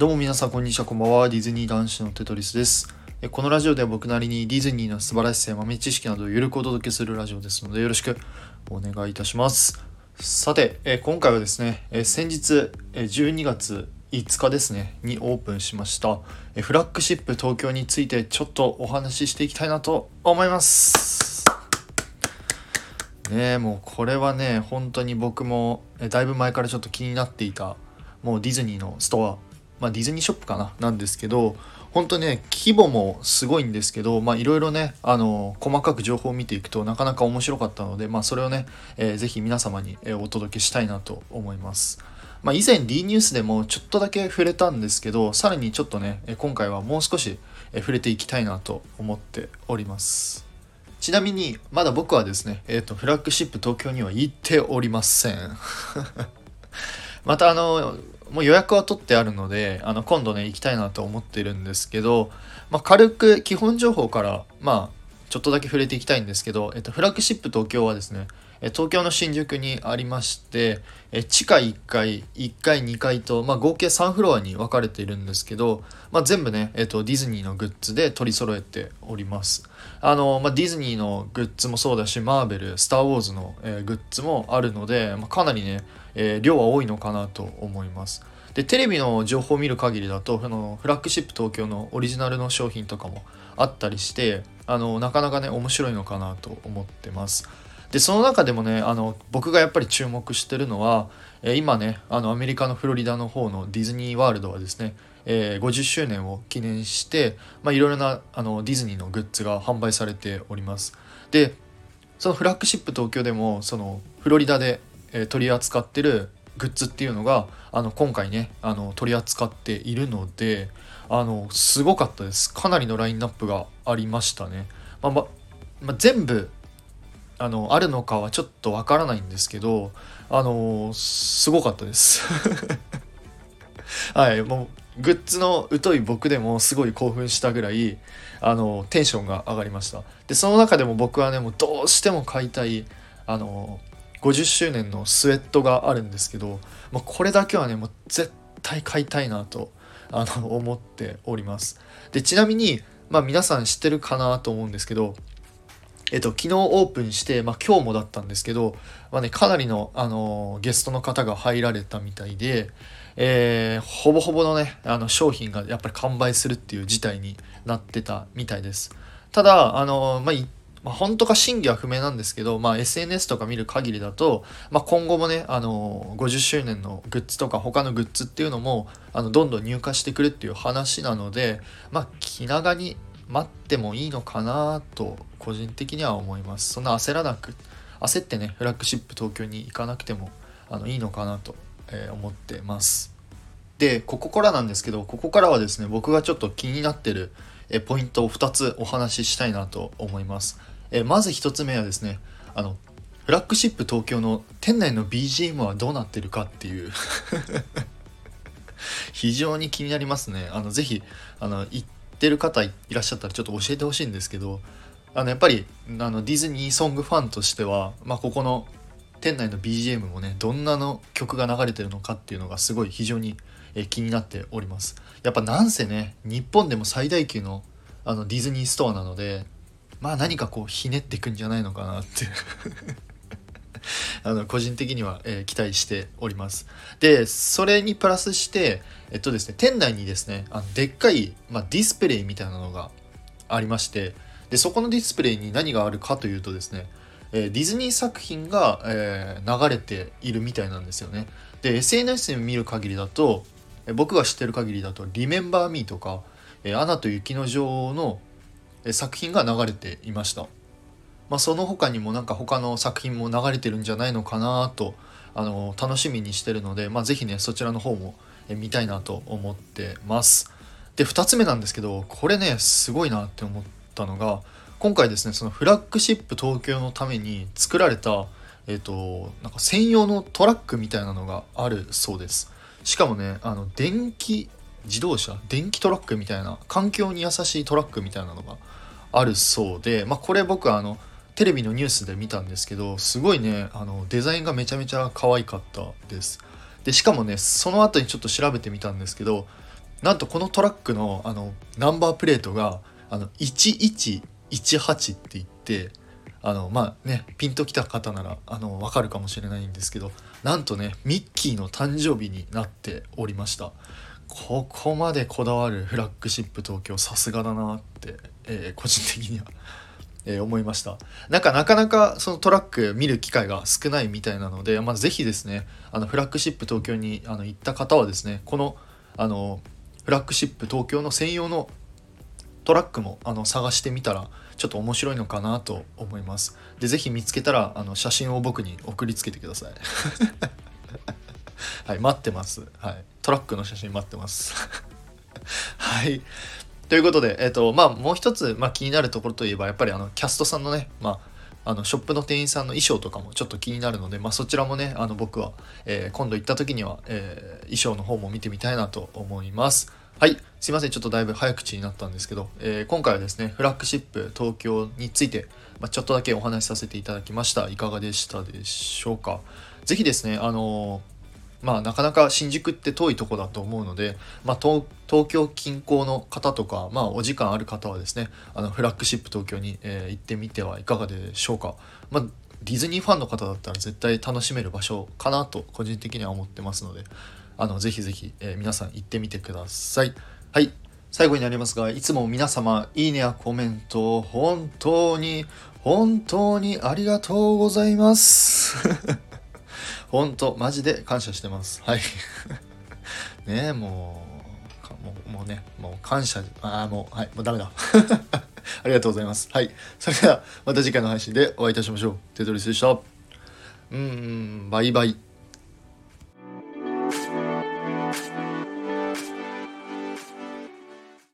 どうも皆さんこんにちは。こんばんは。ディズニー男子のテトリスです。このラジオでは僕なりにディズニーの素晴らしさや豆知識などをゆるくお届けするラジオですのでよろしくお願いいたします。さて今回はですね先日12月5日ですねにオープンしましたフラッグシップ東京についてちょっとお話ししていきたいなと思います。ねもうこれはね本当に僕もだいぶ前からちょっと気になっていたもうディズニーのストアまあ、ディズニーショップかななんですけど本当ね規模もすごいんですけどいろいろねあの細かく情報を見ていくとなかなか面白かったので、まあ、それをね、えー、ぜひ皆様に、お届けしたいなと思います。まあ、以前 D ニュースでもちょっとだけ触れたんですけどさらにちょっとね今回はもう少し触れていきたいなと思っておりますちなみにまだ僕はですね、えーと、フラッグシップ東京には行っておりません またあのもう予約は取ってあるのであの今度ね行きたいなと思ってるんですけど、まあ、軽く基本情報からまあちょっとだけ触れていきたいんですけど、えっと、フラッグシップ東京はですね東京の新宿にありまして地下1階1階2階と、まあ、合計3フロアに分かれているんですけど、まあ、全部ね、えっと、ディズニーのグッズで取り揃えております。あの、まあ、ディズニーのグッズもそうだしマーベルスター・ウォーズの、えー、グッズもあるので、まあ、かなりね、えー、量は多いのかなと思います。でテレビの情報を見る限りだとそのフラッグシップ東京のオリジナルの商品とかもあったりしてあのなかなかね面白いのかなと思ってます。でその中でもねあの僕がやっぱり注目してるのは、え今ねあのアメリカのフロリダの方のディズニーワールドはですね、えー、50周年を記念していろいろなあのディズニーのグッズが販売されております。でそのフラッグシップ東京でもそのフロリダで、え、取り扱ってるグッズっていうのがあの今回ねあの取り扱っているのであのすごかったです。かなりのラインナップがありましたね、まあままあ、全部あのあるのかはちょっとわからないんですけどあのすごかったです。はいもうグッズの疎い僕でもすごい興奮したぐらいあのテンションが上がりました。でその中でも僕はねもうどうしても買いたいあの50周年のスウェットがあるんですけど、まあ、これだけはねもう絶対買いたいなとあの 思っております。でちなみに、まあ、皆さん知ってるかなと思うんですけどえっと、昨日オープンして、まあ、今日もだったんですけど、まあね、かなりの、あのゲストの方が入られたみたいで、えー、ほぼほぼのねあの商品がやっぱり完売するっていう事態になってたみたいです。ただあの、まあ、まあ、本当か真偽は不明なんですけど、まあ、SNS とか見る限りだと、まあ、今後もね、あの50周年のグッズとか他のグッズっていうのもあのどんどん入荷してくるっていう話なので、まあ、気長に待ってもいいのかなと個人的には思います。そんな焦らなく焦ってねフラッグシップ東京に行かなくてもあのいいのかなと、え、思ってます。でここからなんですけどここからはですね僕がちょっと気になってるえポイントを2つお話ししたいなと思います。えまず1つ目はですねあのフラッグシップ東京の店内の BGM はどうなってるかっていう 非常に気になりますねあのぜひあの行ってる方いらっしゃったらちょっと教えてほしいんですけどあのやっぱりあのディズニーソングファンとしては、まあ、ここの店内の BGM もねどんなの曲が流れてるのかっていうのがすごい非常にえ気になっております。やっぱなんせね日本でも最大級のあのディズニーストアなのでまあ何かこうひねっていくんじゃないのかなって。あの個人的には、えー、期待しております。でそれにプラスしてえっとですね店内にですねあのでっかい、まあ、ディスプレイみたいなのがありましてでそこのディスプレイに何があるかというとですね、え、ディズニー作品が、えー、流れているみたいなんですよね。で SNS で見る限りだと僕が知ってる限りだと「リメンバー・ミー」とか「アナと雪の女王」の作品が流れていました、まあ、その他にもなんか他の作品も流れてるんじゃないのかなとあの楽しみにしてるので、まあ、是非ねそちらの方も見たいなと思ってます。で2つ目なんですけどこれねすごいなって思ったのが今回ですねそのフラッグシップ東京のために作られたえっ、となんか専用のトラックみたいなのがあるそうです。しかもねあの電気自動車電気トラックみたいな環境に優しいトラックみたいなのがあるそうで、まあ、これ僕あのテレビのニュースで見たんですけどすごいねあのデザインがめちゃめちゃ可愛かったです。でしかもねその後にちょっと調べてみたんですけどなんとこのトラックのあのナンバープレートがあの1118って言ってあのまあねピンときた方ならあの分かるかもしれないんですけどなんとねミッキーの誕生日になっておりました。ここまでこだわるフラッグシップ東京さすがだなって、えー、個人的には、えー、思いました。なんかなかなかそのトラック見る機会が少ないみたいなので、まあ、是非ですねあのフラッグシップ東京にあの行った方はですねこのあのフラッグシップ東京の専用のトラックもあの探してみたらちょっと面白いのかなと思います。で是非見つけたらあの写真を僕に送りつけてください。はい待ってます。はい。トラックの写真待ってます。はい。ということで、えっ、ー、と、まあ、もう一つ、まあ、気になるところといえば、やっぱりあの、キャストさんのね、まあ、あのショップの店員さんの衣装とかもちょっと気になるので、まあ、そちらもねあの僕は、えー、今度行った時には、えー、衣装の方も見てみたいなと思います。はい。すいません。ちょっとだいぶ早口になったんですけど、えー、今回はですね、フラッグシップ東京について、まあ、ちょっとだけお話しさせていただきました。いかがでしたでしょうか。ぜひですね、あのー、まあ、なかなか新宿って遠いとこだと思うので、まあ、東京近郊の方とか、まあ、お時間ある方はですね、あのフラッグシップ東京に、えー、行ってみてはいかがでしょうか。まあ、ディズニーファンの方だったら絶対楽しめる場所かなと個人的には思ってますので、あのぜひぜひ、えー、皆さん行ってみてください。はい。最後になりますが、いつも皆様、いいねやコメント、本当に、本当にありがとうございます。本当、マジで感謝してます。はい。ねえ、もう、もうね、もう感謝、ああ、もう、はい、もうダメだ。ありがとうございます。はい。それでは、また次回の配信でお会いいたしましょう。テトリスでした。うーん、バイバイ。